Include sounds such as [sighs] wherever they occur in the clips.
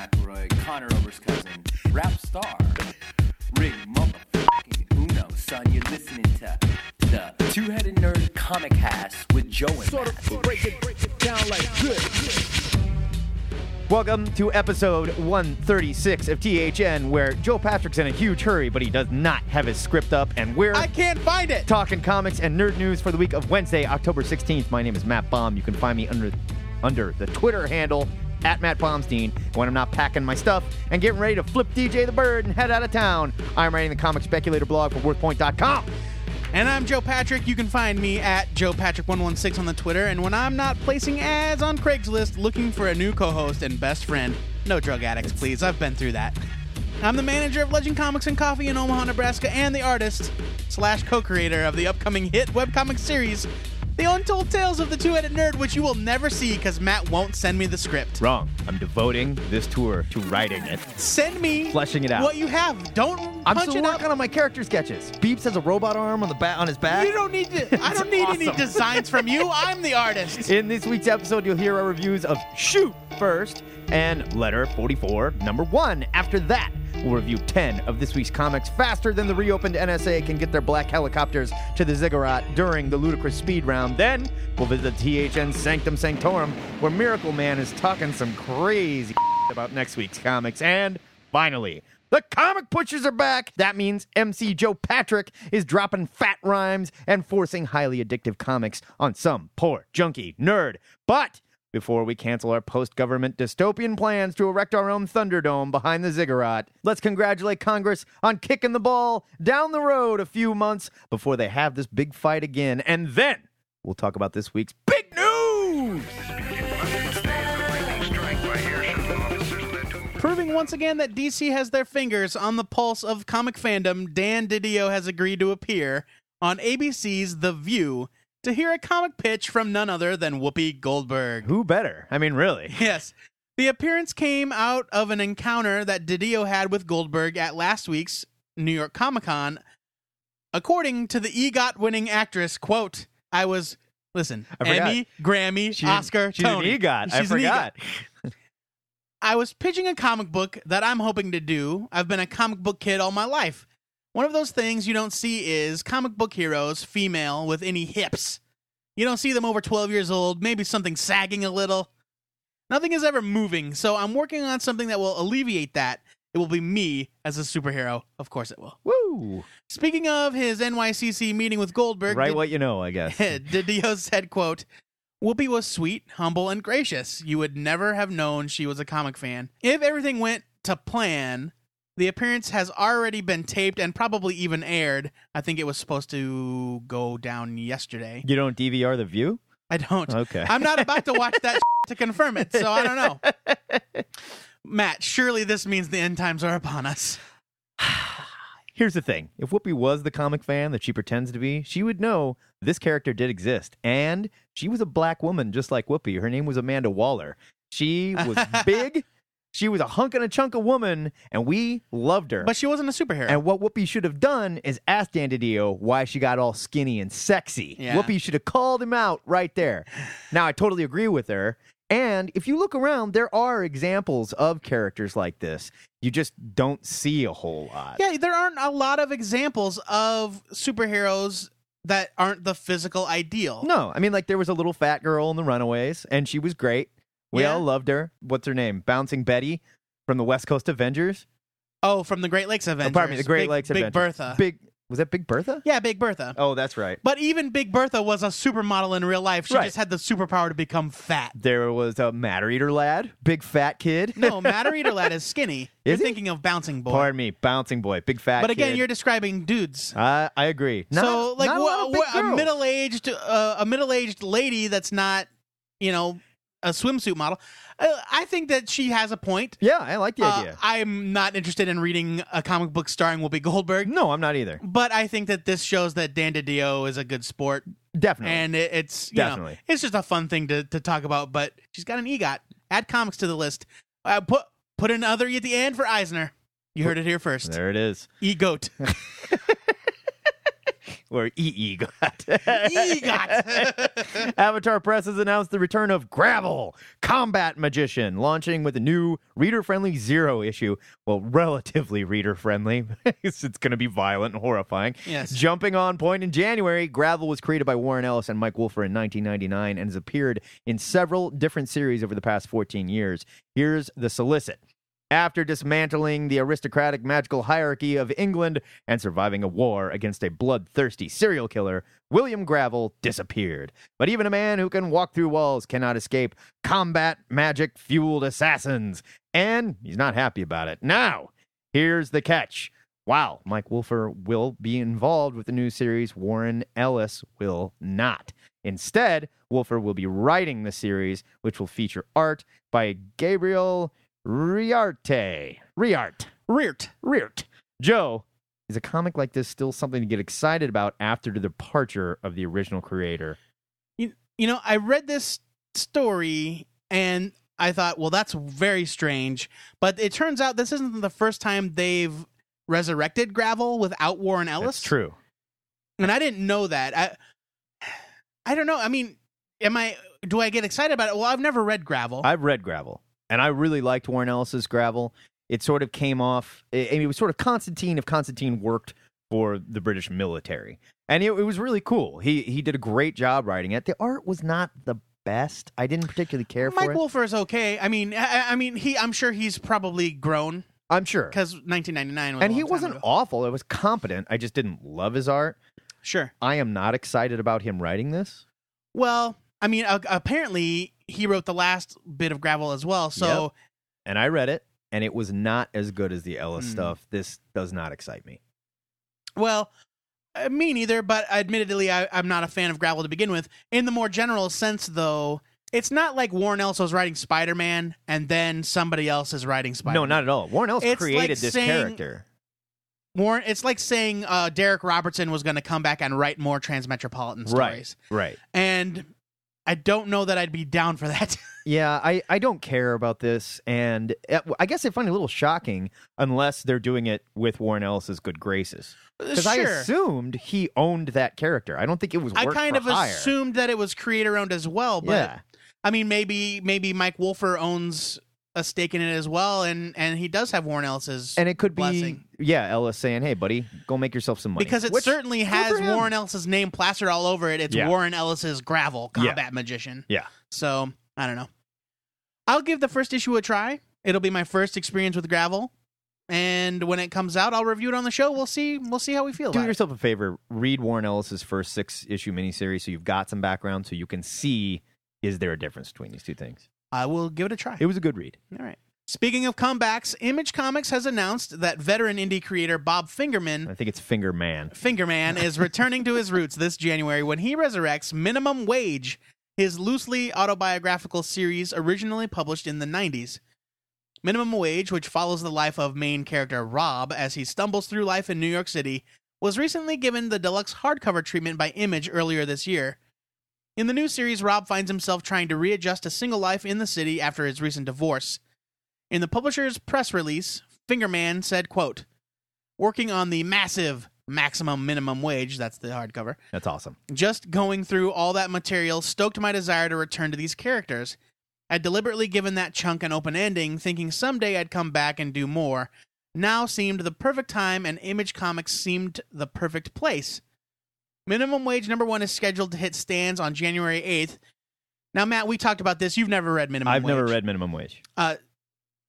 McElroy, Connor Ober's cousin, rap star, Rig motherfucking Uno, son. You're listening to the Two-Headed Nerd Comic Cast with Joe and Sort Matt. of break it, break it down like this. Welcome to episode 136 of THN, where Joe Patrick's in a huge hurry, but he does not have his script up, and we're I can't find it. talking comics and nerd news for the week of Wednesday, October 16th. My name is Matt Baum. You can find me under under the Twitter handle at Matt Baumstein. When I'm not packing my stuff and getting ready to flip DJ the Bird and head out of town, I'm writing the comic speculator blog for WorthPoint.com. And I'm Joe Patrick. You can find me at Joe Patrick116 on the Twitter. And when I'm not placing ads on Craigslist looking for a new co-host and best friend, no drug addicts, please. I've been through that. I'm the manager of Legend Comics and Coffee in Omaha, Nebraska, and the artist slash co-creator of the upcoming hit webcomic series, The Untold Tales of the Two-Headed Nerd, which you will never see because Matt won't send me the script. Wrong. I'm devoting this tour to writing it. Send me Fleshing it out. what you have. Don't I'm punch still it up. on my character sketches. Beeps has a robot arm on the back on his back. You don't need to. [laughs] I don't need any awesome. designs from you. [laughs] I'm the artist. In this week's episode, you'll hear our reviews of Shoot first and Letter 44, number one. After that, we'll review 10 of this week's comics faster than the reopened NSA can get their black helicopters to the ziggurat during the ludicrous speed round. Then, we'll visit the THN Sanctum Sanctorum, where Miracle Man is talking some crazy [laughs] about next week's comics. And finally, the comic pushers are back. That means MC Joe Patrick is dropping fat rhymes and forcing highly addictive comics on some poor junkie nerd. But before we cancel our post government dystopian plans to erect our own Thunderdome behind the ziggurat, let's congratulate Congress on kicking the ball down the road a few months before they have this big fight again. And then we'll talk about this week's big news. Proving once again that DC has their fingers on the pulse of comic fandom, Dan DiDio has agreed to appear on ABC's The View to hear a comic pitch from none other than Whoopi Goldberg. Who better? I mean, really. [laughs] Yes. The appearance came out of an encounter that DiDio had with Goldberg at last week's New York Comic Con. According to the EGOT winning actress, quote, I was, listen, I. Emmy, Grammy, Oscar, she's Tony. an EGOT. I She's an forgot. I was pitching a comic book that I'm hoping to do. I've been a comic book kid all my life. One of those things you don't see is comic book heroes, female, with any hips. You don't see them over 12 years old, maybe something sagging a little. Nothing is ever moving, so I'm working on something that will alleviate that. It will be me as a superhero. Of course it will. Woo! Speaking of his NYCC meeting with Goldberg, Right what you know, I guess. [laughs] DiDio said, quote, Whoopi was sweet, humble, and gracious. You would never have known she was a comic fan. If everything went to plan, the appearance has already been taped and probably even aired. I think it was supposed to go down yesterday. You don't DVR the view? I don't. Okay. I'm not about to watch that [laughs] to confirm it, so I don't know. Matt, surely this means the end times are upon us. [sighs] Here's the thing. If Whoopi was the comic fan that she pretends to be, she would know this character did exist. And she was a black woman just like Whoopi. Her name was Amanda Waller. She was [laughs] big. She was a hunk and a chunk of woman, and we loved her. But she wasn't a superhero. and what Whoopi should have done is asked Dan DiDio why she got all skinny and sexy. Yeah. Whoopi should have called him out right there. Now, I totally agree with her. And if you look around, there are examples of characters like this. You just don't see a whole lot. Yeah, there aren't a lot of examples of superheroes that aren't the physical ideal. No, I mean, like there was a little fat girl in the Runaways, and she was great. We Yeah. all loved her. What's her name? Bouncing Betty from the West Coast Avengers. Oh, from the Great Lakes Oh, Avengers. pardon me, the Great Big- Lakes Big Avengers. Bertha. Big was that Big Bertha? yeah, Big Bertha. Oh, that's right. But even Big Bertha was a supermodel in real life. She Right. just had the superpower to become fat. There was a Matter Eater lad, big fat kid. No, [laughs] Matter Eater Lad is skinny. you're he? thinking of Bouncing Boy. Pardon me, bouncing boy, big fat. but again, kid. you're describing dudes. I I agree. Not, so, like, not a, of big wha- a middle-aged, uh, a middle-aged lady that's not, you know, a swimsuit model. Uh, I think that she has a point. Yeah, I like the Uh, idea. I'm not interested in reading a comic book starring Whoopi Goldberg. no, I'm not either. But I think that this shows that Dan DiDio is a good sport, Definitely. and it, it's you know, Definitely. it's just a fun thing to, to talk about. But she's got an EGOT. Add comics to the list. Uh, put put another E at the end for Eisner. You heard it here first. there it is. EGOT. [laughs] or EEGOT. EGOT. [laughs] Avatar Press has announced the return of Gravel, Combat Magician, launching with a new reader-friendly zero issue. Well, relatively reader-friendly. [laughs] it's going to be violent and horrifying. Yes. Jumping on point in January, Gravel was created by Warren Ellis and Mike Wolfer in 1999 and has appeared in several different series over the past 14 years. Here's the solicit. After dismantling the aristocratic magical hierarchy of England and surviving a war against a bloodthirsty serial killer, William Gravel disappeared. But even a man who can walk through walls cannot escape combat magic fueled assassins. And he's not happy about it. Now, here's the catch. Wow, Mike Wolfer will be involved with the new series. Warren Ellis will not. Instead, Wolfer will be writing the series, which will feature art by Gabriel Riarte. Riart. Reart. Riart. Joe, is a comic like this still something to get excited about after the departure of the original creator? You, you know, I read this story and I thought, well, that's very strange. But it turns out this isn't the first time they've resurrected Gravel without Warren Ellis. That's true. And I didn't know that. I, I don't know. I mean, am I? Do I get excited about it? Well, I've never read Gravel. I've read Gravel, and I really liked Warren Ellis's Gravel. It sort of came off. I I mean, it was sort of Constantine if Constantine worked for the British military, and it, it was really cool. He he did a great job writing it. The art was not the best. I didn't particularly care Mike for it. Mike Wolfer is okay. I mean, I, I mean, he. I'm sure he's probably grown I'm sure, because 1999 was. and he wasn't ago. awful. It was competent. I just didn't love his art. Sure. I am not excited about him writing this. Well, I mean, uh, apparently he wrote the last bit of Gravel as well. So and I read it, and it was not as good as the Ellis Hmm. stuff. This does not excite me. Well, uh, me neither, but admittedly, I, I'm not a fan of Gravel to begin with. In the more general sense, though, it's not like Warren Ellis was writing Spider Man and then somebody else is writing Spider Man. No, not at all. Warren Ellis It's created like this saying- character. Warren. It's like saying uh, Darick Robertson was going to come back and write more Transmetropolitan stories. Right, right. And I don't know that I'd be down for that. [laughs] Yeah, I, I don't care about this, and uh, I guess I find it a little shocking unless they're doing it with Warren Ellis's good graces. Because I assumed he owned that character. I don't think it was. I kind of hire. assumed that it was creator owned as well, but yeah, I mean, maybe maybe Mike Wolfer owns a stake in it as well, and and he does have Warren Ellis's and it could be blessing. yeah Ellis saying, "Hey, buddy, go make yourself some money." because it Which- certainly has. Warren Ellis's name plastered all over it. It's Yeah. Warren Ellis's Gravel Yeah. Combat Magician. Yeah. So I don't know. I'll give the first issue a try. It'll be my first experience with Gravel, and when it comes out, I'll review it on the show. We'll see. We'll see how we feel. Do about it. yourself a favor. Read Warren Ellis's first six issue miniseries, so you've got some background, so you can see is there a difference between these two things. I will give it a try. It was a good read. All right. Speaking of comebacks, Image Comics has announced that veteran indie creator Bob Fingerman I think it's Fingerman, Fingerman is returning to his roots this January when he resurrects Minimum Wage, his loosely autobiographical series originally published in the 90s. Minimum Wage, which follows the life of main character Rob as he stumbles through life in New York City, was recently given the deluxe hardcover treatment by Image earlier this year. In the new series, Rob finds himself trying to readjust a single life in the city after his recent divorce. In the publisher's press release, Fingerman said, quote, Working on the massive maximum minimum wage, that's the hardcover, That's awesome. just going through all that material stoked my desire to return to these characters. I'd deliberately given that chunk an open ending, thinking someday I'd come back and do more. Now seemed the perfect time, and Image Comics seemed the perfect place. Minimum Wage number one is scheduled to hit stands on January 8th. Now, Matt, we talked about this. You've never read Minimum wage. I've Wage. never read Minimum Wage. Uh,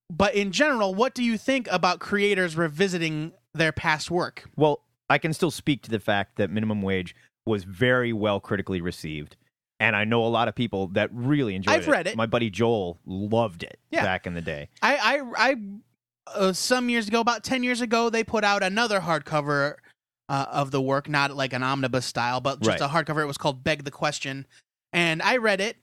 but in general, what do you think about creators revisiting their past work? Well, I can still speak to the fact that Minimum Wage was very well critically received. And I know a lot of people that really enjoyed it. I've it. read it. My buddy Joel loved it Yeah. back in the day. I, I, I uh, some years ago, about ten years ago, they put out another hardcover uh, of the work, not like an omnibus style, but just Right. a hardcover. It was called "Beg the Question," and I read it,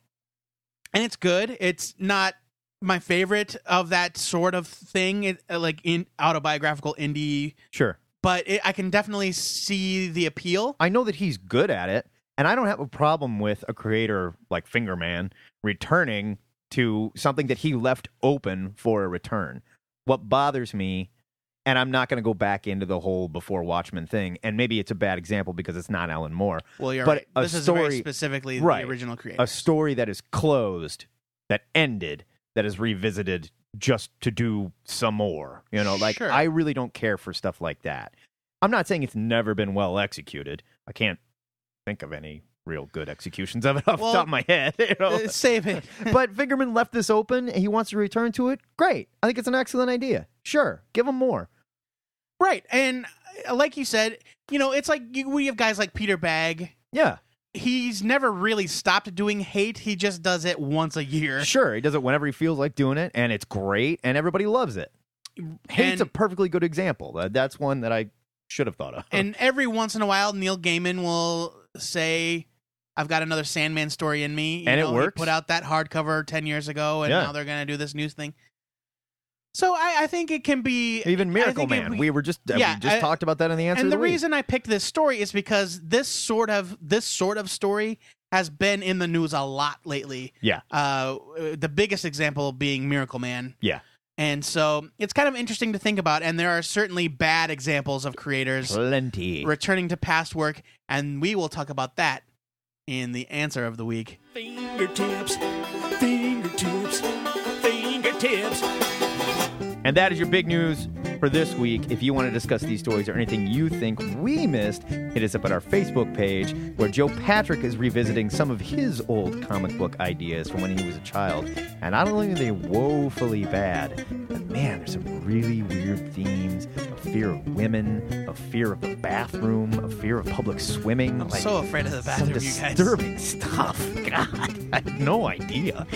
and it's good. It's not my favorite of that sort of thing, it, uh, like in autobiographical indie, Sure. but it, I can definitely see the appeal. I know that he's good at it, and I don't have a problem with a creator like Fingerman returning to something that he left open for a return. What bothers me, And I'm not going to go back into the whole before Watchmen thing. And maybe it's a bad example because it's not Alan Moore. Well, you're but right. This is story, very specifically right, the original creator. a story that is closed, that ended, that is revisited just to do some more. You know, like Sure. I really don't care for stuff like that. I'm not saying it's never been well executed. I can't think of any real good executions of it off Well, the top of my head. [laughs] You know? Uh, save it. [laughs] but Fingerman left this open. And he wants to return to it. Great. I think it's an excellent idea. Sure, give him more. Right. And uh, like you said, you know, it's like you, we have guys like Peter Bagge. Yeah, He's never really stopped doing hate. He just does it once a year. sure. He does it whenever he feels like doing it, and it's great, and everybody loves it. Hate's And- a perfectly good example. That's one that I should have thought of. And every once in a while, Neil Gaiman will say, "I've got another Sandman story in me." You And it know, he works. put out that hardcover ten years ago, and Yeah. now they're going to do this news thing. So I, I think it can be Even Miracle think it- Man. we were just uh, Yeah, we just I- talked about that in the answer. and of the the week. reason I picked this story is because this sort of this sort of story has been in the news a lot lately. Yeah. Uh, the biggest example being Miracle Man. Yeah. And so it's kind of interesting to think about. And there are certainly bad examples of creators plenty. returning to past work, and we will talk about that in the answer of the week. Fingertips, fingertips, fingertips. And that is your big news for this week. If you want to discuss these stories or anything you think we missed, hit us up at our Facebook page where Joe Patrick is revisiting some of his old comic book ideas from when he was a child. And not only are they woefully bad, but man, there's some really weird themes of fear of women, of fear of the bathroom, of fear of public swimming. I'm like, so afraid of the some bathroom, you guys. disturbing [laughs] stuff. God, I had no idea.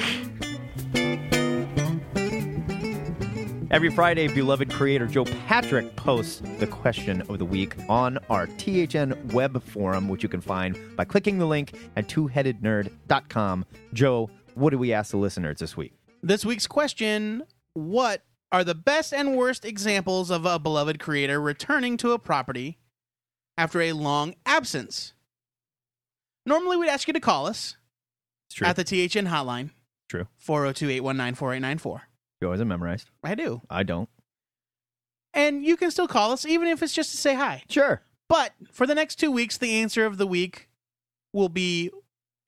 Every Friday, beloved creator Joe Patrick posts the question of the week on our THN web forum, which you can find by clicking the link at twoheadednerd.com. Joe, what do we ask the listeners this week? This week's question What are the best and worst examples of a beloved creator returning to a property after a long absence? Normally, we'd ask you to call us at the THN hotline, true. 402 819 4894. Joe has it memorized. I do. I don't. And you can still call us, even if it's just to say hi. Sure. But for the next two weeks, the answer of the week will be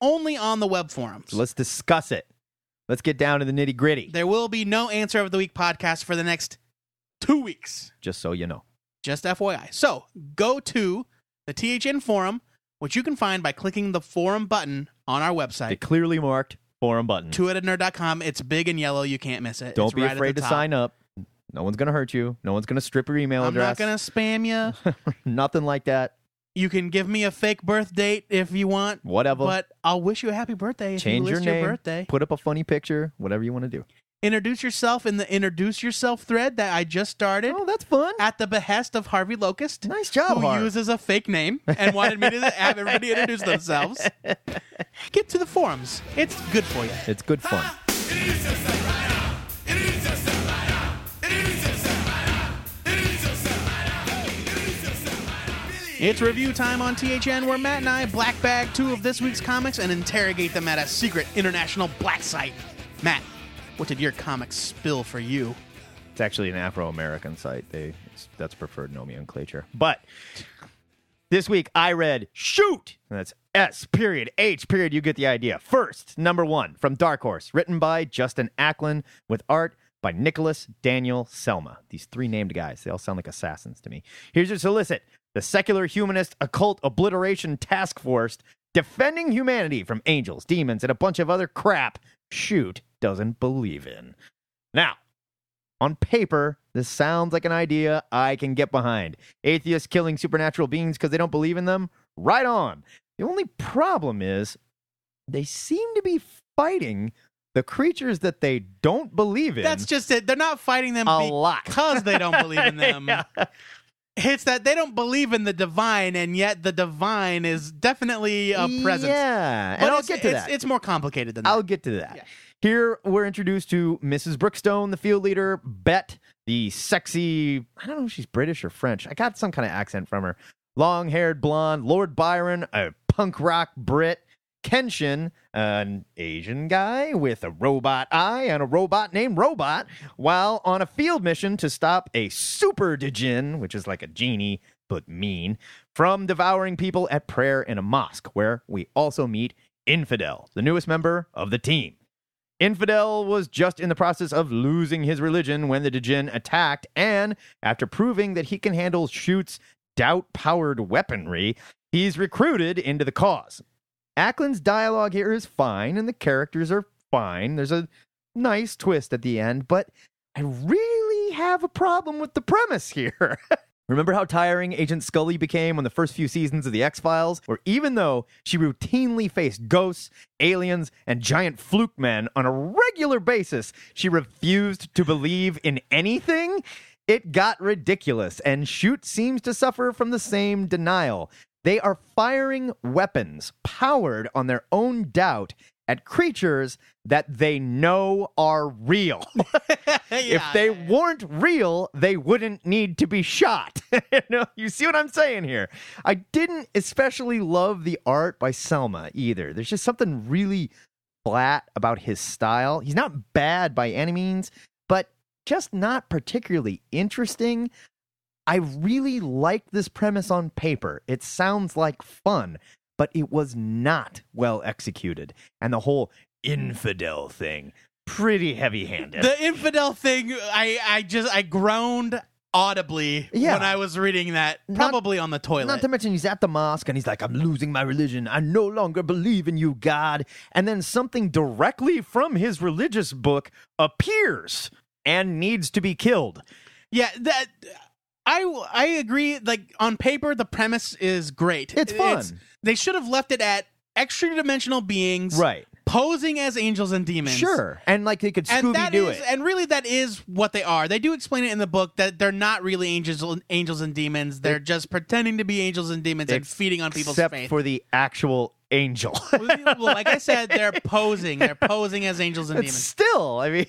only on the web forums. So let's discuss it. Let's get down to the nitty gritty, There will be no answer of the week podcast for the next two weeks. just so you know. Just FYI. So go to the THN forum, which you can find by clicking the forum button on our website, clearly marked forum button. twoheadednerd.com. It's big and yellow. You can't miss it. Don't It's be right afraid to top. sign up. No one's going to hurt you. No one's going to strip your email address. I'm not going to spam you. [laughs] Nothing like that. You can give me a fake birth date if you want, Whatever. but I'll wish you a happy birthday Change you your name. birthday. Put up a funny picture. Whatever you want to do. Introduce yourself in the introduce yourself thread that I just started Oh, that's fun. at the behest of Harvey Locust. Nice job, who Harv. uses a fake name and wanted me to [laughs] have everybody introduce themselves. Get to the forums. It's good for you. It's good fun. It's review time on THN where Matt and I black bag two of this week's comics and interrogate them at a secret international black site. Matt, what did your comics spill for you? It's actually an Afro-American site. They that's preferred nomenclature. But this week I read Shoot. And that's S period H period. You get the idea. First, number one from Dark Horse, written by Justin Aclin with art by Nicholas Daniel Selma. These three named guys. They all sound like assassins to me. Here's your solicit: the secular humanist occult obliteration task force defending humanity from angels, demons, and a bunch of other crap. Shoot doesn't believe in. Now, on paper, this sounds like an idea I can get behind. Atheists killing supernatural beings because they don't believe in them? Right on. The only problem is they seem to be fighting the creatures that they don't believe in. That's just it. They're not fighting them a lot. because they don't believe in them. [laughs] Yeah. It's that they don't believe in the divine, and yet the divine is definitely a presence. Yeah, But and I'll get to it's, that. It's more complicated than that. I'll get to that. Yeah. Here we're introduced to Mrs. Brookstone, the field leader, Bet, the sexy, I don't know if she's British or French. I got some kind of accent from her. Long haired blonde, Lord Byron, a punk rock Brit, Kenshin, an Asian guy with a robot eye and a robot named Robot, while on a field mission to stop a super Dijin, which is like a genie but mean, from devouring people at prayer in a mosque, where we also meet Infidel, the newest member of the team. Infidel was just in the process of losing his religion when the Dijin attacked, and after proving that he can handle Shoot's doubt powered weaponry, he's recruited into the cause. Aclin's dialogue here is fine, and the characters are fine. There's a nice twist at the end, but I really have a problem with the premise here. [laughs] Remember how tiring Agent Scully became on the first few seasons of The X Files? Where even though she routinely faced ghosts, aliens, and giant fluke men on a regular basis, she refused to believe in anything? It got ridiculous, and Shoot seems to suffer from the same denial. They are firing weapons powered on their own doubt at creatures that they know are real. [laughs] [laughs] if they weren't real, they wouldn't need to be shot. [laughs] you, know, you see what I'm saying here? I didn't especially love the art by Selma either. There's just something really flat about his style. He's not bad by any means, but just not particularly interesting. I really like this premise on paper. It sounds like fun, but it was not well executed. And the whole infidel thing, pretty heavy handed. The infidel thing, I, I just I groaned audibly Yeah. when I was reading that, Not- probably on the toilet. Not to mention, he's at the mosque and he's like, I'm losing my religion. I no longer believe in you, God. And then something directly from his religious book appears and needs to be killed. yeah, that I I agree. Like on paper, the premise is great. It's fun. they should have left it at extra dimensional beings, Right. posing as angels and demons. Sure. And like they could And Scooby is, it. and really, that is what they are. They do explain it in the book that they're not really angels, angels and demons. They're just pretending to be angels and demons and feeding on people's Except faith. for the actual angel. [laughs] well, like I said, they're posing. They're posing as angels and It's demons. still, I mean,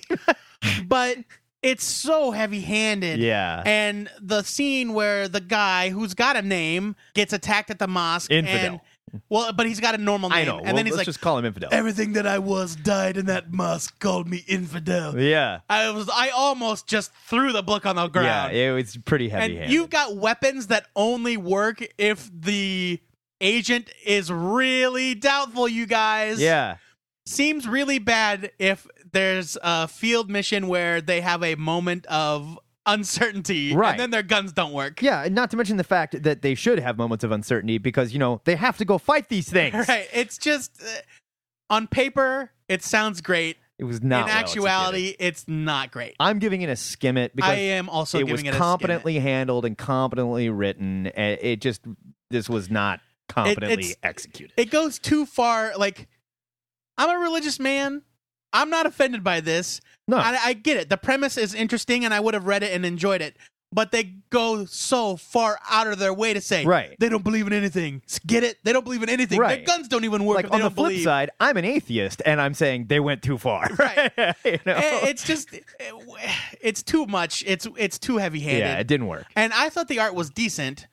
But it's so heavy-handed. yeah. And the scene where the guy who's got a name gets attacked at the mosque. Infidel. And, well, but he's got a normal name. I know. And Well, then he's let's like, just call him infidel. everything that I was died in that mosque called me infidel. yeah. I was, I almost just threw the book on the ground. Yeah. It was pretty heavy and handed. you've got weapons that only work if the agent is really doubtful. You guys, Yeah. seems really bad if there's a field mission where they have a moment of uncertainty Right. and then their guns don't work. Yeah, and not to mention the fact that they should have moments of uncertainty because, you know, they have to go fight these things. [laughs] Right. It's just uh, on paper it sounds great. It was not. in well actuality, executed. it's not great. I'm giving it a skim it because I am also it giving was it a skim it. competently handled and competently written. and It just this was not competently it's- executed. it goes too far. Like, I'm a religious man. I'm not offended by this. No. I, I get it. The premise is interesting, and I would have read it and enjoyed it. But they go so far out of their way to say, Right. They don't believe in anything. Get it? They don't believe in anything. Right. Their guns don't even work. like if they on the don't flip believe. side, I'm an atheist, and I'm saying they went too far. [laughs] Right. you know? Eh, it's just, eh, it's too much. It's it's too heavy handed. yeah, it didn't work. and I thought the art was decent,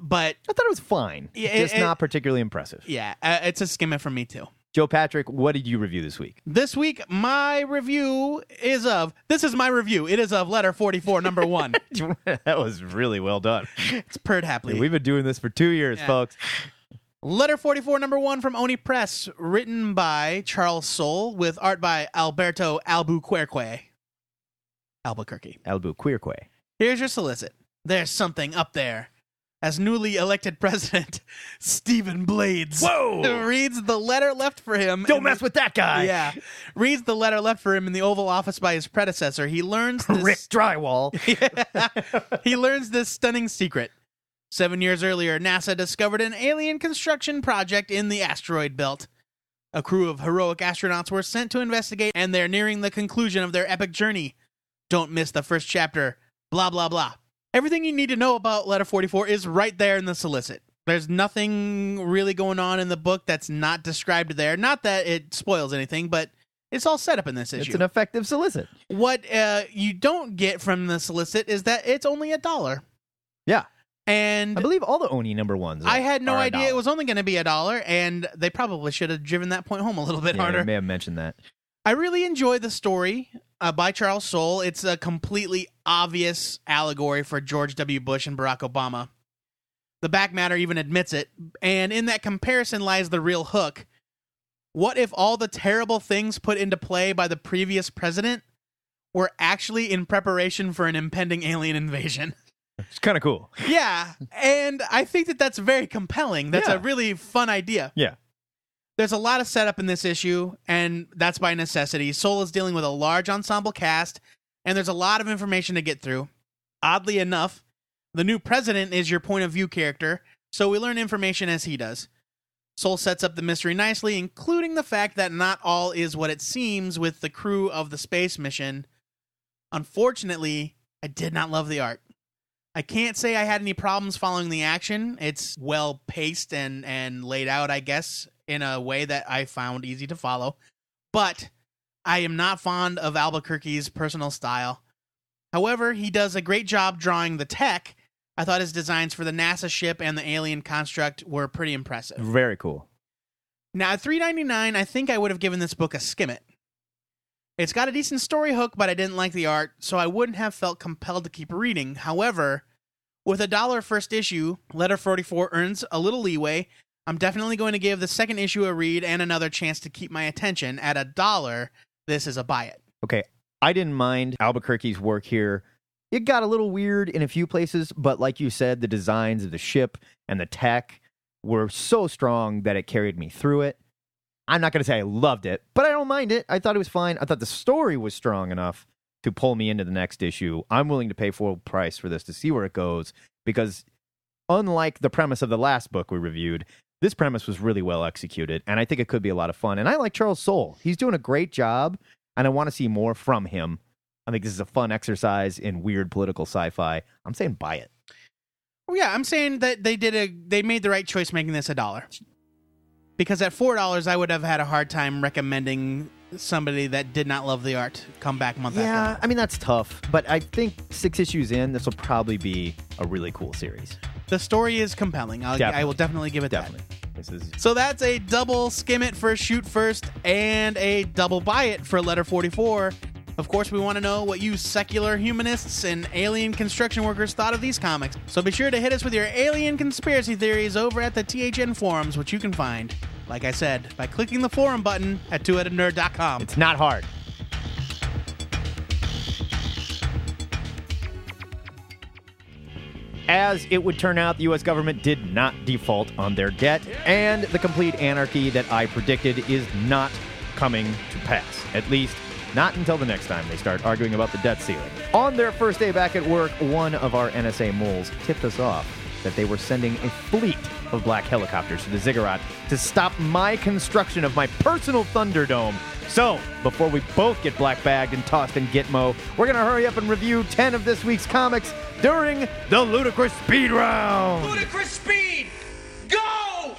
but I thought it was fine. Yeah, just it- not particularly impressive. yeah, uh, it's a skimmer for me too. Joe Patrick, what did you review this week? This week, my review is of. This is my review. It is of letter 44, number one. [laughs] that was really well done. it's purred happily. We've been doing this for two years, Yeah. folks. Letter 44, number one from Oni Press, written by Charles Soule with art by Alberto Albuquerque. Albuquerque. Albuquerque. Here's your solicit. There's something up there. As newly elected [laughs] president, Stephen Blades Whoa! reads the letter left for him. Don't mess the- with that guy. Yeah. Reads the letter left for him in the Oval Office by his predecessor. He learns this Rick Drywall. [laughs] he learns this stunning secret. Seven years earlier, NASA discovered an alien construction project in the asteroid belt. A crew of heroic astronauts were sent to investigate, and they're nearing the conclusion of their epic journey. Don't miss the first chapter. Blah, blah, blah. Everything you need to know about Letter 44 is right there in the solicit. There's nothing really going on in the book that's not described there. Not that it spoils anything, but it's all set up in this issue. It's an effective solicit. What uh, you don't get from the solicit is that it's only a dollar. Yeah. And I believe all the Oni number ones. I had no are idea it was only going to be a dollar, and they probably should have driven that point home a little bit Yeah, harder. they may have mentioned that. I really enjoy the story uh, by Charles Soule. It's a completely obvious allegory for George W. Bush and Barack Obama. The back matter even admits it, and in that comparison lies the real hook. What if all the terrible things put into play by the previous president were actually in preparation for an impending alien invasion? [laughs] It's kind of cool. yeah, and I think that that's very compelling. That's Yeah. a really fun idea. Yeah. There's a lot of setup in this issue, and that's by necessity. Soule is dealing with a large ensemble cast, and there's a lot of information to get through. Oddly enough, the new president is your point of view character, so we learn information as he does. Soule sets up the mystery nicely, including the fact that not all is what it seems with the crew of the space mission. Unfortunately, I did not love the art. I can't say I had any problems following the action. It's well paced and and laid out, I guess, in a way that I found easy to follow. But I am not fond of Albuquerque's personal style. However, he does a great job drawing the tech. I thought his designs for the NASA ship and the alien construct were pretty impressive. Very cool. Now at three ninety nine, I think I would have given this book a skim it. It's got a decent story hook, but I didn't like the art, so I wouldn't have felt compelled to keep reading. However, with a dollar first issue, Letter 44 earns a little leeway. I'm definitely going to give the second issue a read and another chance to keep my attention. At a dollar, this is a buy it. Okay, I didn't mind Albuquerque's work here. It got a little weird in a few places, but like you said, the designs of the ship and the tech were so strong that it carried me through it. I'm not going to say I loved it, but I don't mind it. I thought it was fine. I thought the story was strong enough to pull me into the next issue. I'm willing to pay full price for this to see where it goes because unlike the premise of the last book we reviewed, this premise was really well executed and I think it could be a lot of fun. And I like Charles Soule. He's doing a great job and I want to see more from him. I think this is a fun exercise in weird political sci-fi. I'm saying buy it. Well, yeah, I'm saying that they did a they made the right choice making this a dollar. Because at four dollars, I would have had a hard time recommending somebody that did not love the art come back month Yeah, after month. I mean that's tough, but I think six issues in, this will probably be a really cool series. The story is compelling. I'll, Definitely. I will definitely give it Definitely. This is. So that's a double skim it for shoot first and a double buy it for letter 44. Of course, we want to know what you secular humanists and alien construction workers thought of these comics. So be sure to hit us with your alien conspiracy theories over at the THN forums, which you can find, like I said, by clicking the forum button at twoheadednerd.com. it's not hard. As it would turn out, the U.S. government did not default on their debt, and the complete anarchy that I predicted is not coming to pass. At least, not until the next time they start arguing about the debt ceiling. On their first day back at work, one of our NSA moles tipped us off that they were sending a fleet of black helicopters to the ziggurat to stop my construction of my personal Thunderdome. So, before we both get black bagged and tossed in Gitmo, we're going to hurry up and review 10 of this week's comics during the Ludicrous Speed Round. Ludicrous speed! Go!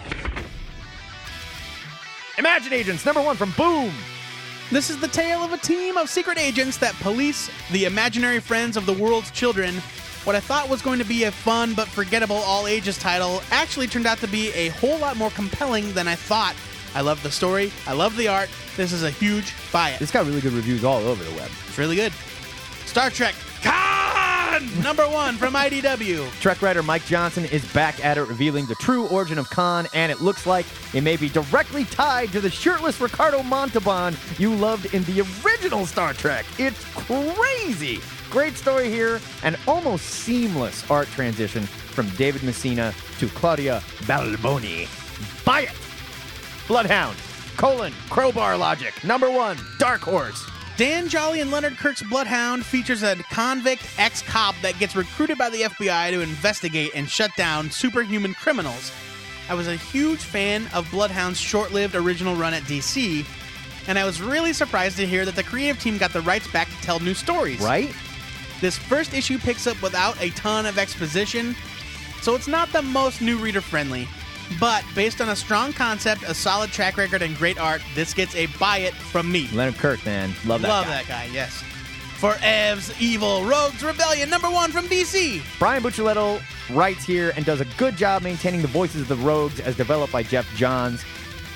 Imagine Agents, number one from Boom. This is the tale of a team of secret agents that police the imaginary friends of the world's children. What I thought was going to be a fun but forgettable all ages title actually turned out to be a whole lot more compelling than I thought. I love the story, I love the art. This is a huge buy it. It's got really good reviews all over the web. It's really good. Star Trek Khan! Number one from IDW. Trek writer Mike Johnson is back at it, revealing the true origin of Khan, and it looks like it may be directly tied to the shirtless Ricardo Montalban you loved in the original Star Trek. It's crazy! Great story here, and almost seamless art transition from David Messina to Claudia Balboni. Buy it! Bloodhound, colon, crowbar logic, number one, Dark Horse. Dan Jolley and Leonard Kirk's Bloodhound features a convict ex cop that gets recruited by the FBI to investigate and shut down superhuman criminals. I was a huge fan of Bloodhound's short lived original run at DC, and I was really surprised to hear that the creative team got the rights back to tell new stories. Right? This first issue picks up without a ton of exposition, so it's not the most new reader friendly. But based on a strong concept, a solid track record, and great art, this gets a buy it from me. Leonard Kirk, man. Love that Love guy. that guy, yes. Forever Evil Rogues Rebellion number one from DC. Brian Buccellato writes here and does a good job maintaining the voices of the rogues as developed by Geoff Johns.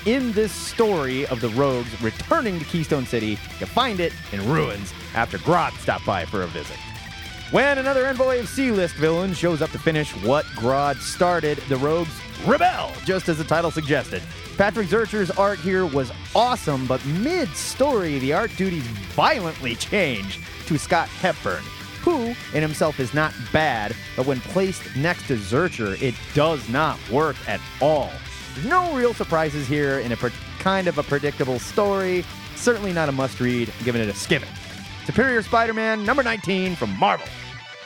In this story of the rogues returning to Keystone City, you find it in ruins after Grodd stopped by for a visit. When another Envoy of C list villains shows up to finish what Grodd started, the rogues rebel, just as the title suggested. Patrick Zircher's art here was awesome, but mid story, the art duties violently change to Scott Hepburn, who in himself is not bad, but when placed next to Zurcher, it does not work at all. There's no real surprises here in a kind of a predictable story. Certainly not a must read, giving it a skip it. Superior Spider Man, number 19 from Marvel.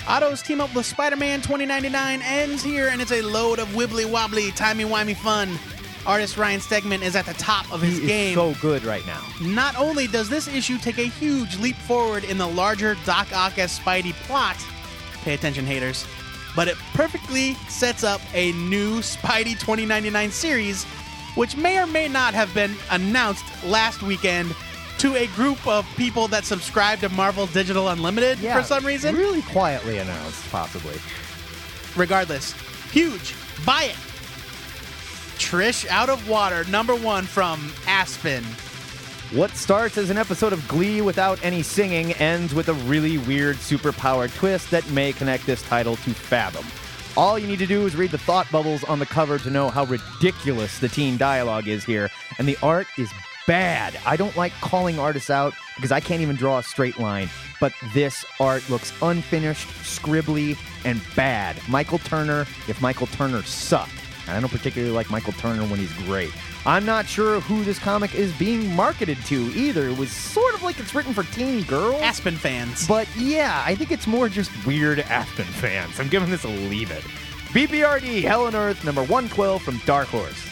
Otto's team up with Spider Man 2099 ends here, and it's a load of wibbly wobbly, timey wimey fun. Artist Ryan Stegman is at the top of his He is game. so good right now. Not only does this issue take a huge leap forward in the larger Doc Ock as Spidey plot, pay attention, haters, but it perfectly sets up a new Spidey 2099 series, which may or may not have been announced last weekend to a group of people that subscribe to Marvel Digital Unlimited for some reason. Really quietly announced, possibly. Regardless, huge. Buy it. Trish out of water, number one from Aspen. What starts as an episode of Glee without any singing ends with a really weird superpowered twist that may connect this title to Fathom. All you need to do is read the thought bubbles on the cover to know how ridiculous the teen dialogue is here, and the art is bad. I don't like calling artists out because I can't even draw a straight line, but this art looks unfinished, scribbly, and bad. Michael Turner, if Michael Turner sucked. And I don't particularly like Michael Turner when he's great. I'm not sure who this comic is being marketed to either. It was sort of like it's written for teen girls. Aspen fans. But yeah, I think it's more just weird Aspen fans. I'm giving this a leave it. BPRD Hell on Earth number 112 from Dark Horse.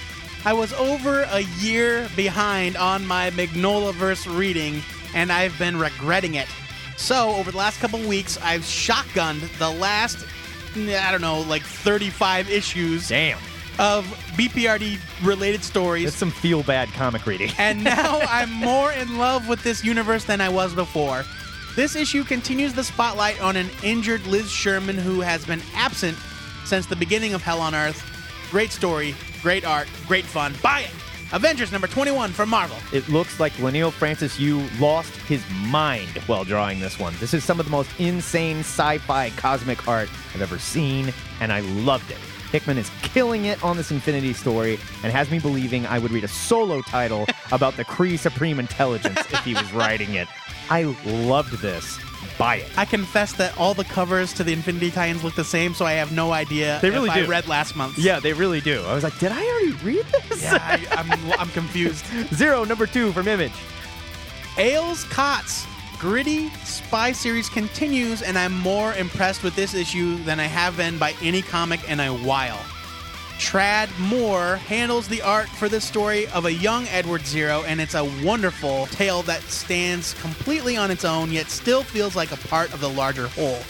I was over a year behind on my Mignolaverse reading, and I've been regretting it. So, over the last couple weeks, I've shotgunned the last, I don't know, like 35 issues Damn. of BPRD related stories. That's some feel bad comic reading. [laughs] and now [laughs] I'm more in love with this universe than I was before. This issue continues the spotlight on an injured Liz Sherman who has been absent since the beginning of Hell on Earth. Great story, great art, great fun. Buy it! Avengers number 21 from Marvel. It looks like Leinil Francis Yu lost his mind while drawing this one. This is some of the most insane sci fi cosmic art I've ever seen, and I loved it. Hickman is killing it on this Infinity story and has me believing I would read a solo title [laughs] about the Kree Supreme Intelligence if he was writing it. I loved this. Buy it. I confess that all the covers to the Infinity Titans look the same, so I have no idea They really if I read last month. Yeah, they really do. I was like, did I already read this? Yeah, I, I'm, I'm confused. [laughs] Zero, number two from Image. Ales Kot's gritty spy series continues, and I'm more impressed with this issue than I have been by any comic in a while. Tradd Moore handles the art for this story of a young Edward Zero, and it's a wonderful tale that stands completely on its own, yet still feels like a part of the larger whole.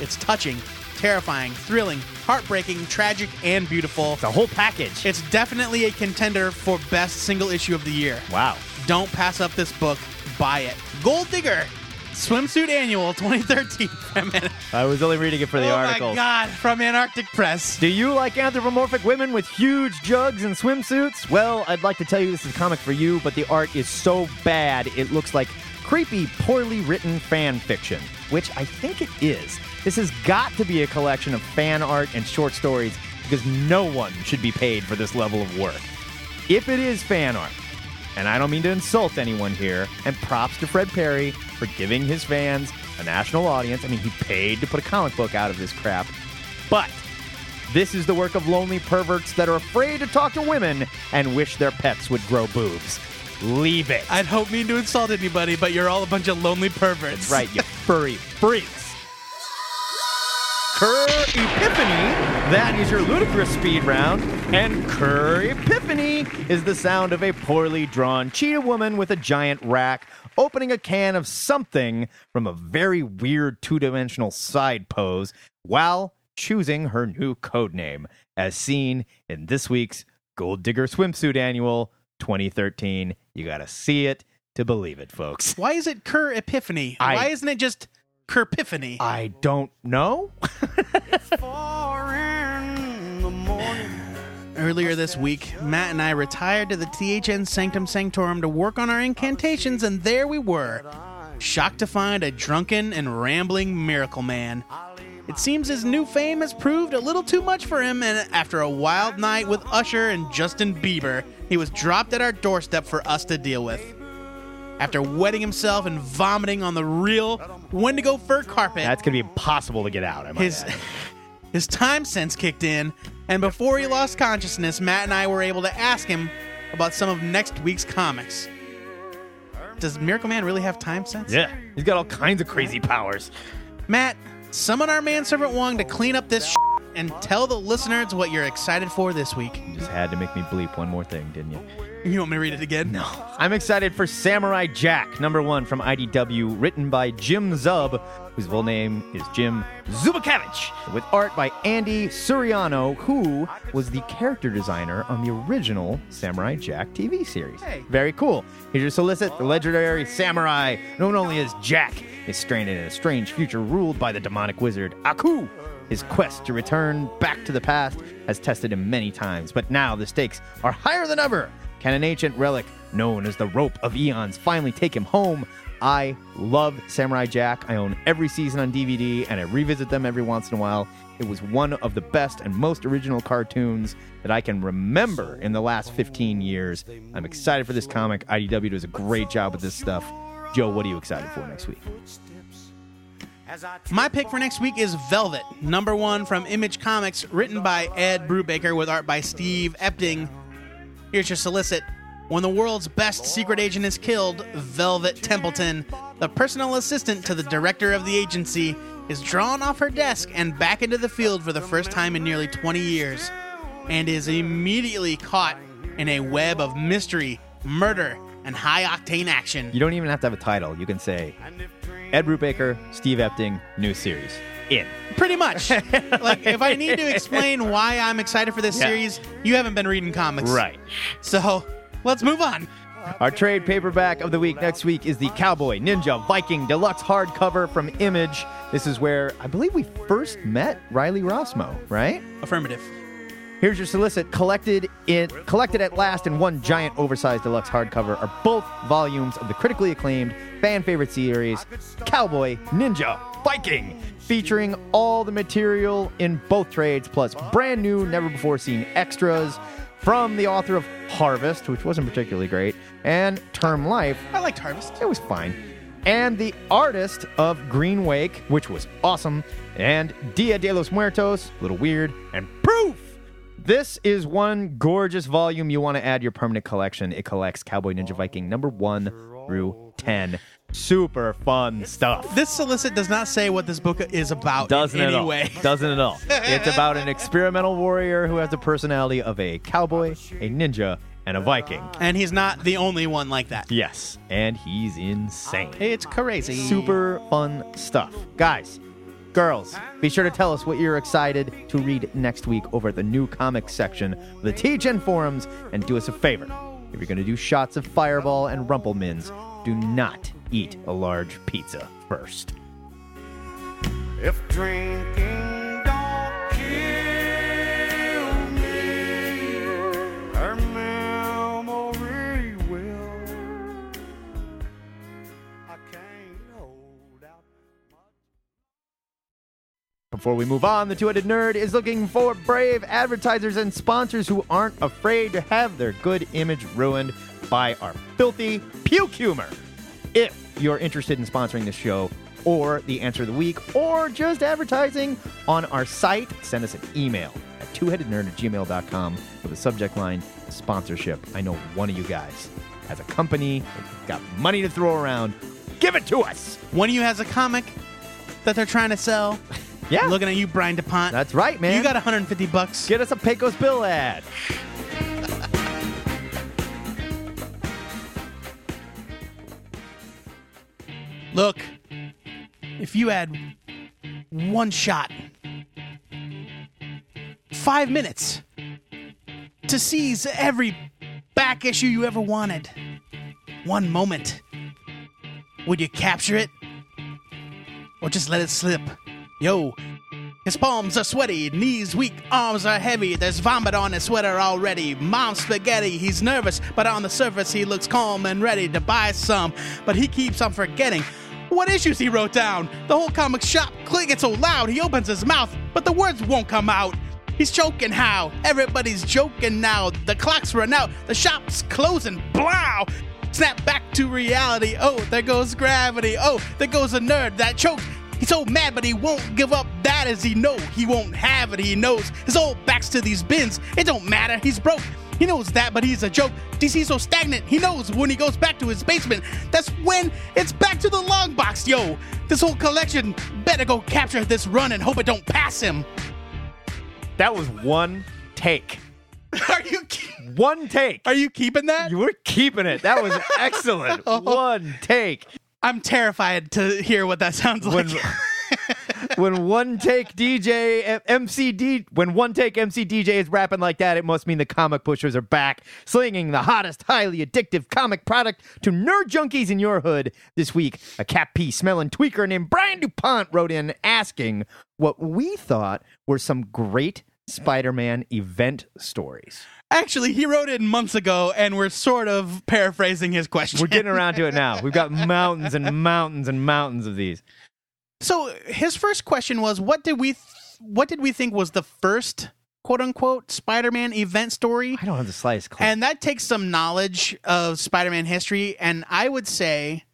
It's touching, terrifying, thrilling, heartbreaking, tragic, and beautiful. The whole package. It's definitely a contender for best single issue of the year. wow. Don't pass up this book. Buy it. Gold Digger, Swimsuit Annual 2013 from, An- I was only reading it for the oh articles. my God, from Antarctic Press. Do you like anthropomorphic women with huge jugs and swimsuits? Well, I'd like to tell you this is a comic for you, but the art is so bad it looks like creepy, poorly written fan fiction, which I think it is. This has got to be a collection of fan art and short stories because no one should be paid for this level of work. If it is fan art, and I don't mean to insult anyone here, and props to Fred Perry for giving his fans a national audience. I mean, he paid to put a comic book out of this crap. But this is the work of lonely perverts that are afraid to talk to women and wish their pets would grow boobs. Leave it. I don't mean to insult anybody, but you're all a bunch of lonely perverts. That's right, you [laughs] furry freaks. Kerr Epiphany, that is your ludicrous speed round. And Kerr Epiphany is the sound of a poorly drawn cheetah woman with a giant rack opening a can of something from a very weird two dimensional side pose while choosing her new code name, as seen in this week's Gold Digger Swimsuit Annual 2013. You got to see it to believe it, folks. Why is it Kerr Epiphany? I- Why isn't it just Kerpiphany? I don't know. [laughs] Earlier this week, Matt and I retired to the THN Sanctum Sanctorum to work on our incantations, and there we were, shocked to find a drunken and rambling miracle man. It seems his new fame has proved a little too much for him, and after a wild night with Usher and Justin Bieber, he was dropped at our doorstep for us to deal with. After wetting himself and vomiting on the real Wendigo fur carpet, That's going to be impossible to get out. I might his add. His time sense kicked in, and before he lost consciousness, Matt and I were able to ask him about some of next week's comics. Does Miracleman really have time sense? Yeah, he's got all kinds of crazy powers. Matt, summon our manservant Wong to clean up this sh- and tell the listeners what you're excited for this week. You just had to make me bleep one more thing, didn't you? You want me to read it again? No. I'm excited for Samurai Jack, number one from IDW, written by Jim Zub, whose full name is Jim Zubkavich, with art by Andy Suriano, who was the character designer on the original Samurai Jack TV series. Hey. Very cool. Here's your solicit, the legendary samurai, known only as Jack, is stranded in a strange future ruled by the demonic wizard Aku. His quest to return back to the past has tested him many times, but now the stakes are higher than ever. Can an ancient relic known as the Rope of Eons finally take him home? I love Samurai Jack. I own every season on DVD and I revisit them every once in a while. It was one of the best and most original cartoons that I can remember in the last 15 years. I'm excited for this comic. IDW does a great job with this stuff. Joe, what are you excited for next week? My pick for next week is Velvet, number one from Image Comics, written by Ed Brubaker with art by Steve Epting. Here's your solicit. When the world's best secret agent is killed, Velvet Templeton, the personal assistant to the director of the agency, is drawn off her desk and back into the field for the first time in nearly 20 years, and is immediately caught in a web of mystery, murder, and high octane action. You don't even have to have a title. You can say Ed Brubaker, Steve Epting, new series. In. Pretty much. [laughs] like, if I need to explain why I'm excited for this Yeah. series, you haven't been reading comics. Right. So, let's move on. Our trade paperback of the week next week is the Cowboy Ninja Viking Deluxe hardcover from Image. This is where I believe we first met Riley Rossmo, right? Affirmative. Here's your solicit. Collected in collected at last in one giant oversized deluxe hardcover are both volumes of the critically acclaimed fan favorite series, Cowboy Ninja Viking, featuring all the material in both trades, plus brand new, never before seen extras from the author of Harvest, which wasn't particularly great, and Term Life, I liked Harvest. it was fine. And the artist of Green Wake, which was awesome, and Dia de los Muertos, a little weird, and Proof. This is one gorgeous volume you want to add your permanent collection. It collects Cowboy Ninja Viking number one through ten. Super fun stuff. This solicit does not say what this book is about Doesn't in at all. way. Doesn't at all. It's about an [laughs] experimental warrior who has the personality of a cowboy, a ninja, and a Viking. And he's not the only one like that. Yes, and he's insane. It's crazy. Super fun stuff. Guys, girls, be sure to tell us what you're excited to read next week over at the new comics section of the THN forums and do us a favor. If you're going to do shots of Fireball and Rumple Minze, do not eat a large pizza first. If drinking Before we move on, the Two Headed Nerd is looking for brave advertisers and sponsors who aren't afraid to have their good image ruined by our filthy puke humor. If you're interested in sponsoring this show, or the answer of the week, or just advertising on our site, send us an email at twoheadednerd at gmail.com with the subject line sponsorship. I know one of you guys has a company, got money to throw around. Give it to us. One of you has a comic that they're trying to sell. Yeah. Looking at you, Brian DuPont. That's right, man. You got 150 bucks. Get us a Pecos Bill ad. [laughs] Look, if you had one shot, five minutes to seize every back issue you ever wanted, one moment Would you capture it? Or just let it slip? Yo, his palms are sweaty, knees weak, arms are heavy. There's vomit on his sweater already. Mom's spaghetti, he's nervous, but on the surface he looks calm and ready to buy some. But he keeps on forgetting what issues he wrote down. The whole comic shop clicking so loud he opens his mouth, but the words won't come out. He's choking how? Everybody's joking now. The clock's run out, the shop's closing. Blow! Snap back to reality. Oh, there goes gravity. Oh, there goes a nerd that choked. He's so mad, but he won't give up that as he know he won't have it. He knows his old backs to these bins. It don't matter. He's broke. He knows that, but he's a joke. DC's so stagnant. He knows when he goes back to his basement. That's when it's back to the long box, yo. This whole collection better go capture this run and hope it don't pass him. That was one take. [laughs] Are you ke- One take. are you keeping that? You were keeping it. That was [laughs] excellent. [laughs] one take. I'm terrified to hear what that sounds like. [laughs] when one take DJ MCD when one take MC DJ is rapping like that, it must mean the comic pushers are back, slinging the hottest, highly addictive comic product to nerd junkies in your hood. This week, a cap pee smelling tweaker named Brian DuPont wrote in asking what we thought were some great Spider-Man event stories. Actually, he wrote it months ago, and we're sort of paraphrasing his question. We're getting around to it now. We've got [laughs] mountains and mountains and mountains of these. So his first question was, "What did we, th- what did we think was the first quote unquote Spider-Man event story?" I don't have the slightest clue. And that takes some knowledge of Spider-Man history, and I would say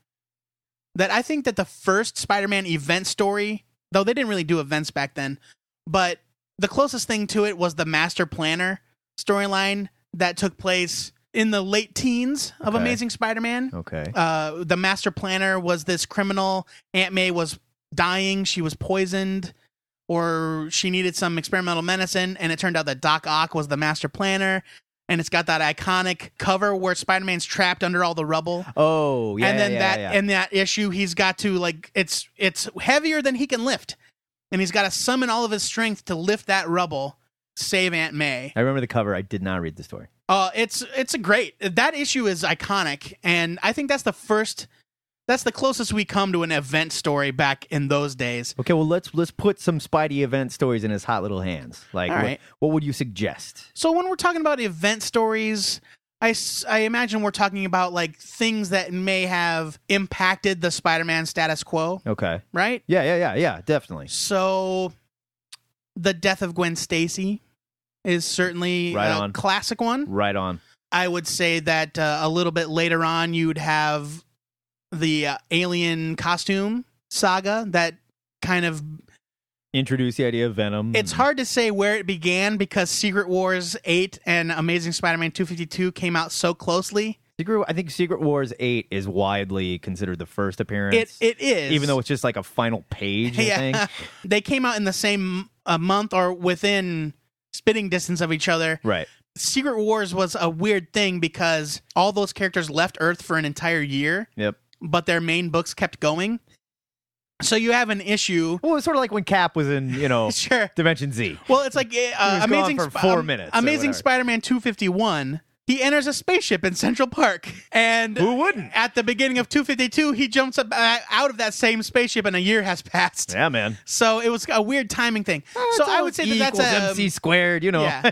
that I think that the first Spider-Man event story, though they didn't really do events back then, but the closest thing to it was the Master Planner storyline that took place in the late teens of Okay. Amazing Spider-Man okay. uh, the master planner was this criminal. Aunt May was dying. She was poisoned, or she needed some experimental medicine, and it turned out that Doc Ock was the master planner. And it's got that iconic cover where Spider-Man's trapped under all the rubble. Oh, yeah. and then yeah, that yeah. in that issue, he's got to like it's it's heavier than he can lift, and he's got to summon all of his strength to lift that rubble, save Aunt May. I remember the cover. I did not read the story. Uh, it's it's a great that issue is iconic, and I think that's the first, that's the closest we come to an event story back in those days. Okay, well let's let's put some Spidey event stories in his hot little hands. Like, All what, what would you suggest? So when we're talking about event stories, I I imagine we're talking about like things that may have impacted the Spider-Man status quo, Okay. right? Yeah, yeah, yeah, yeah, definitely. So the death of Gwen Stacy is certainly Right a on. classic one. Right on. I would say that uh, a little bit later on, you'd have the uh, alien costume saga that kind of. Introduce the idea of Venom. It's hard to say where it began because Secret Wars 8 and Amazing Spider Man 252 came out so closely. Secret, I think Secret Wars Eight is widely considered the first appearance. It It is. even though it's just like a final page. I think. yeah. [laughs] they came out in the same uh, month or within spitting distance of each other. Right. Secret Wars was a weird thing because all those characters left Earth for an entire year, Yep. but their main books kept going. So you have an issue. Well, it's sort of like when Cap was in, you know, [laughs] Sure. Dimension Z. Well, it's like uh, Amazing for four um, minutes Amazing. Spider-Man 251. He enters a spaceship in Central Park, and Who wouldn't? at the beginning of 252, he jumps up, uh, out of that same spaceship, and a year has passed. Yeah, man. So it was a weird timing thing. so I would say that that's a MC squared. You know. yeah,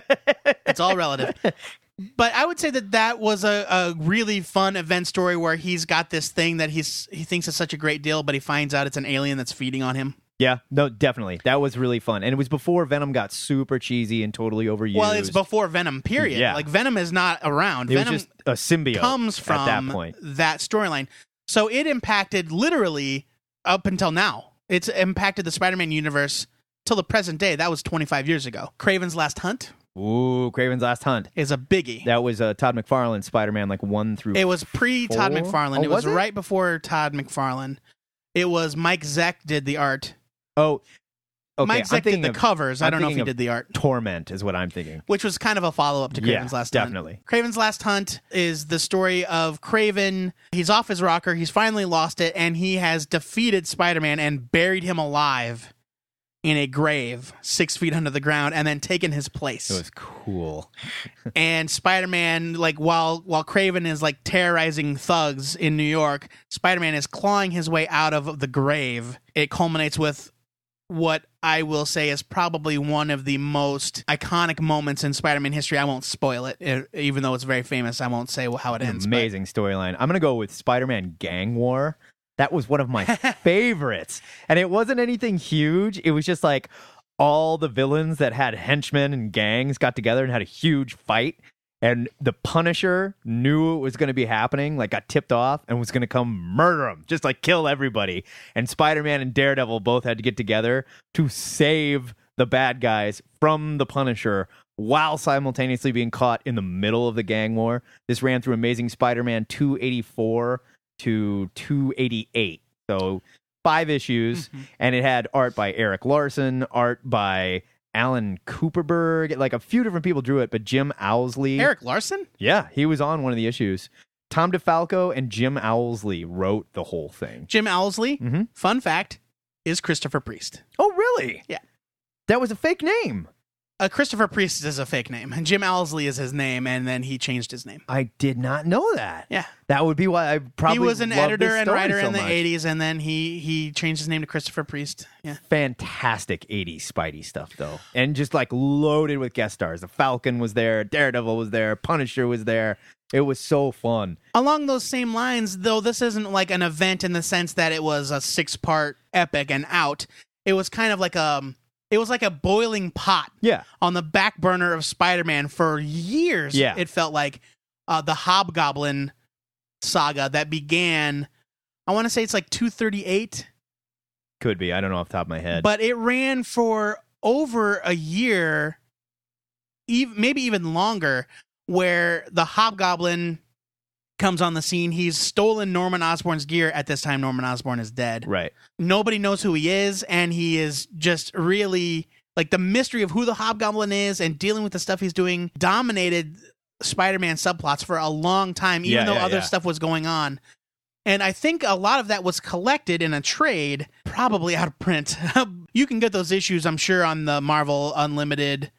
it's all relative. [laughs] But I would say that that was a, a really fun event story where he's got this thing that he's he thinks is such a great deal, but he finds out it's an alien that's feeding on him. Yeah, no, definitely. That was really fun. And it was before Venom got super cheesy and totally overused. Well, it's before Venom. Period. Yeah. Like Venom is not around. It was Venom just a symbiote comes from at that point. that storyline. So it impacted literally up until now. It's impacted the Spider-Man universe till the present day. That was 25 years ago. Kraven's Last Hunt Ooh, Kraven's Last Hunt. is a biggie. That was uh, Todd McFarlane Spider-Man, like one through. It was pre Todd McFarlane. Oh, it was, was it? right before Todd McFarlane. It was Mike Zeck did the art. oh, okay. Mike I'm Zeck did the of covers. I I'm don't know if thinking he did the art, Torment is what I'm thinking. which was kind of a follow up to Yeah, Kraven's Last Hunt. definitely. Kraven's Last Hunt is the story of Kraven. He's off his rocker. He's finally lost it, and he has defeated Spider Man and buried him alive in a grave six feet under the ground and then taken his place. It was cool. [laughs] and Spider-Man, like while while Kraven is like terrorizing thugs in New York, Spider-Man is clawing his way out of the grave. It culminates with what I will say is probably one of the most iconic moments in Spider-Man history. I won't spoil it, eh, even though it's very famous. I won't say how it ends. Amazing storyline. I'm gonna go with Spider-Man Gang War. That was one of my [laughs] favorites, and it wasn't anything huge. It was just like all the villains that had henchmen and gangs got together and had a huge fight. And the Punisher knew it was going to be happening, like got tipped off and was going to come murder him, just like kill everybody. And Spider Man and Daredevil both had to get together to save the bad guys from the Punisher while simultaneously being caught in the middle of the gang war. This ran through Amazing Spider Man 284 to 288. So five issues. And it had art by Erik Larsen, art by Alan Kupperberg. Like a few different people drew it, but Jim Owsley. Erik Larsen? Yeah, he was on one of the issues. Tom DeFalco and Jim Owsley wrote the whole thing. Jim Owsley, Mhm. fun fact, is Christopher Priest. Oh, really? Yeah. That was a fake name. Uh, Christopher Priest is a fake name. and [laughs] Jim Owsley is his name, and then he changed his name. I did not know that. Yeah. That would be why I probably he was an editor and writer so in the much. 80s, and then he he changed his name to Christopher Priest. Yeah. Fantastic 80s Spidey stuff, though. And just like loaded with guest stars. The Falcon was there, Daredevil was there, Punisher was there. It was so fun. Along those same lines, though, this isn't like an event in the sense that it was a six part epic and out. It was kind of like a it was like a boiling pot Yeah. on the back burner of Spider-Man for years. Yeah. it felt like uh, the Hobgoblin saga that began. I want to say it's like 238, Could be. I don't know off the top of my head. but it ran for over a year, ev- maybe even longer, where the Hobgoblin comes on the scene. He's stolen Norman Osborn's gear. At this time, Norman Osborn is dead. right. Nobody knows who he is, and he is just really like the mystery of who the Hobgoblin is and dealing with the stuff he's doing dominated Spider-Man subplots for a long time, even Yeah, though yeah, other yeah. stuff was going on. And I think a lot of that was collected in a trade, probably out of print. [laughs] you can get those issues, I'm sure, on the Marvel Unlimited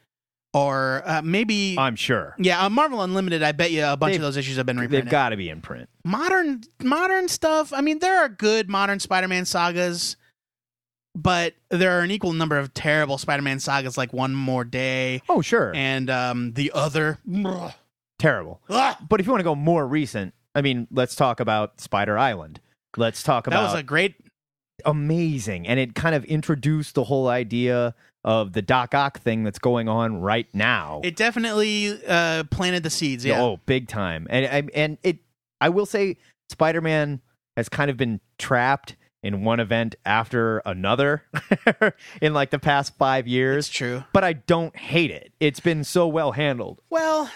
or uh, maybe. I'm sure. yeah, on Marvel Unlimited, I bet you a bunch They've- of those issues have been reprinted. They've got to be in print. modern modern stuff. I mean, there are good modern Spider-Man sagas, but there are an equal number of terrible Spider-Man sagas like One More Day Oh, sure. and um, the other. Terrible. Ugh. But if you want to go more recent, I mean, let's talk about Spider Island. Let's talk about That about was a great. amazing, and it kind of introduced the whole idea of the Doc Ock thing that's going on right now. It definitely uh, planted the seeds. Yeah. Oh, big time. And and- and it I will say Spider Man has kind of been trapped in one event after another [laughs] in like the past five it's years. true. But I don't hate it. It's been so well handled. Well,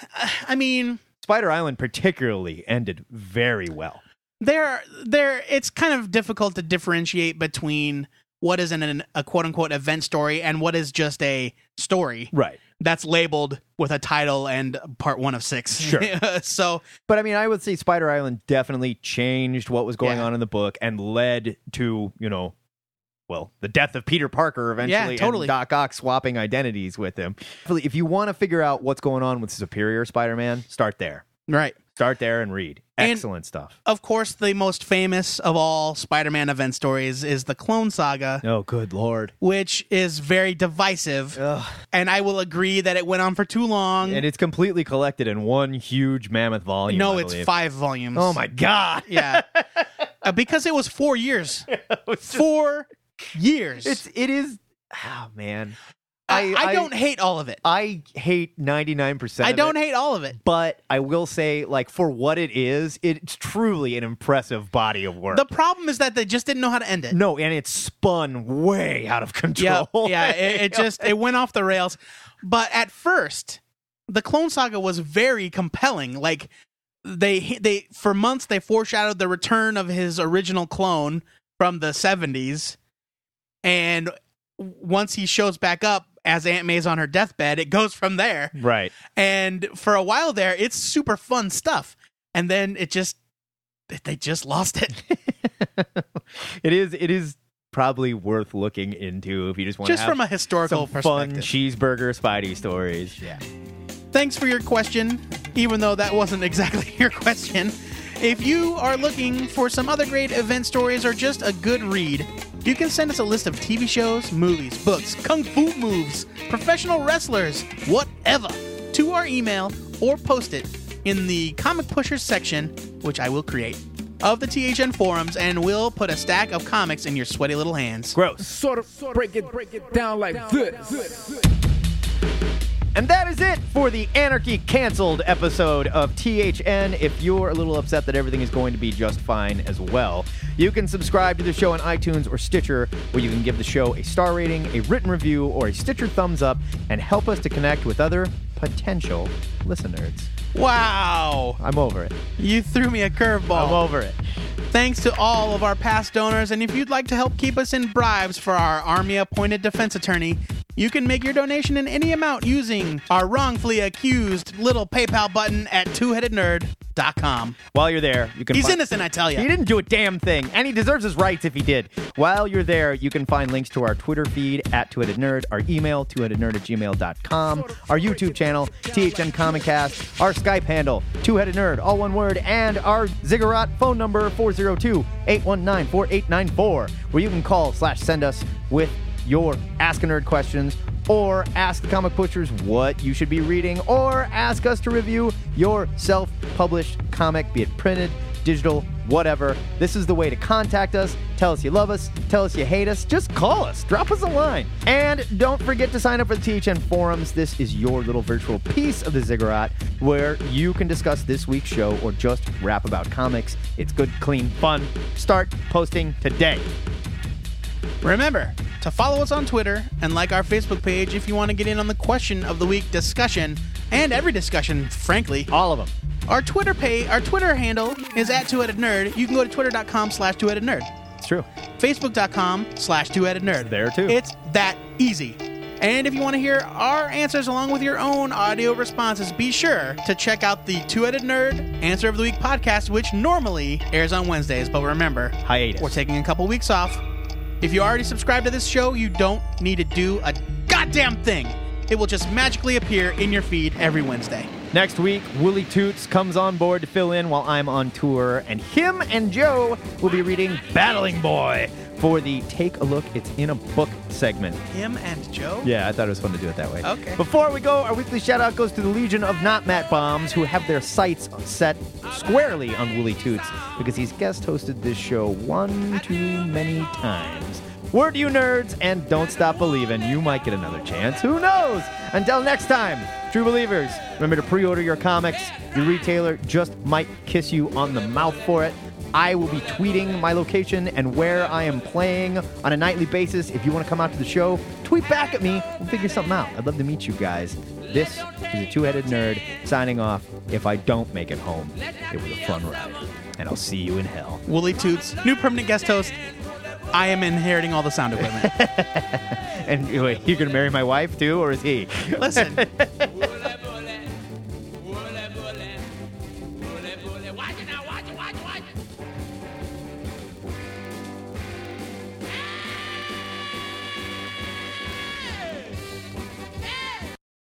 I mean, Spider Island particularly ended very well. there, there. It's kind of difficult to differentiate between what is an, a quote unquote event story and what is just a story Right. that's labeled with a title and part one of six. Sure. [laughs] so But I mean, I would say Spider Island definitely changed what was going Yeah. on in the book and led to, you know, well, the death of Peter Parker eventually totally. and Doc Ock swapping identities with him. If you want to figure out what's going on with Superior Spider Man, start there. right. Start there and read. And- Excellent stuff. Of course, the most famous of all Spider-Man event stories is the Clone Saga, Oh, good lord. which is very divisive. Ugh. And I will agree that it went on for too long. And it's completely collected in one huge mammoth volume. no, I it's believe. five volumes. Oh my god. Yeah, [laughs] Uh, because it was four years. [laughs] four years. It's it is oh man. I, I don't hate all of it. I hate 99% I don't it. hate all of it. but I will say, like, for what it is, it's truly an impressive body of work. The problem is that they just didn't know how to end it. no, and it spun way out of control. yeah. It, [laughs] it just it went off the rails. But at first, the Clone Saga was very compelling. Like they they for months they foreshadowed the return of his original clone from the seventies, and once he shows back up as Aunt May's on her deathbed, it goes from there. right. And for a while there, it's super fun stuff. And then it just they just lost it. [laughs] It is. It is probably worth looking into if you just want Just to have from a historical fun perspective. cheeseburger Spidey stories. Yeah. Thanks for your question, even though that wasn't exactly [laughs] your question. If you are looking for some other great event stories or just a good read, you can send us a list of TV shows, movies, books, kung fu moves, professional wrestlers, whatever, to our email or post it in the Comic Pushers section, which I will create, of the THN forums, and we'll put a stack of comics in your sweaty little hands. Gross. Sort of break it, break it down like this. And that is it for the Anarchy Cancelled episode of THN. If you're a little upset that everything is going to be just fine as well, you can subscribe to the show on iTunes or Stitcher, where you can give the show a star rating, a written review, or a Stitcher thumbs up, and help us to connect with other potential listeners. Wow! I'm over it. You threw me a curveball. I'm over it. Thanks to all of our past donors, and if you'd like to help keep us in bribes for our Army appointed defense attorney, you can make your donation in any amount using our wrongfully accused little PayPal button at twoheadednerd.com. While you're there, you can. He's find- innocent, I tell you. He didn't do a damn thing, and he deserves his rights if he did. While you're there, you can find links to our Twitter feed at Two Headed Nerd, our email, twoheadednerd at gmail.com, our YouTube channel, THN Comiccast, our Skype handle, Two Headed Nerd, all one word, and our Ziggurat phone number, 402 819 4894, where you can call slash send us with your Ask a Nerd questions or ask the comic pushers what you should be reading, or ask us to review your self published comic, be it printed, digital, whatever. This is the way to contact us. Tell us you love us. Tell us you hate us. Just call us. Drop us a line. And don't forget to sign up for the THN forums. This is your little virtual piece of the Ziggurat where you can discuss this week's show or just rap about comics. It's good, clean fun. Start posting today. Remember to follow us on Twitter and like our Facebook page if you want to get in on the question of the week discussion and every discussion, frankly. All of them. Our Twitter page, our Twitter handle is at two-headed nerd. You can go to twitter.com slash two-headed nerd. It's true. Facebook.com slash two-headed nerd. There, too. It's that easy. And if you want to hear our answers along with your own audio responses, be sure to check out the Two-Headed Nerd Answer of the Week podcast, which normally airs on Wednesdays. But remember, Hiatus. we're taking a couple weeks off. If you already subscribe to this show, you don't need to do a goddamn thing. It will just magically appear in your feed every Wednesday. Next week, Willie Toots comes on board to fill in while I'm on tour, and him and Joe will be reading Battling Boy for the Take a Look, It's in a Book segment. Him and Joe? Yeah, I thought it was fun to do it that way. Okay. Before we go, our weekly shout out goes to the Legion of Not Matt Bombs, who have their sights set squarely on Willie Toots because he's guest hosted this show one too many times. Word you nerds, and don't stop believing. You might get another chance. Who knows? Until next time, true believers, remember to pre order your comics. Your retailer just might kiss you on the mouth for it. I will be tweeting my location and where I am playing on a nightly basis. If you want to come out to the show, tweet back at me. We'll figure something out. I'd love to meet you guys. This is a two headed nerd signing off. If I don't make it home, it was a fun ride. And I'll see you in hell. Wooly Toots, new permanent guest host. I am inheriting all the sound equipment. [laughs] And wait, you're going to marry my wife too, or is he? Listen, [laughs]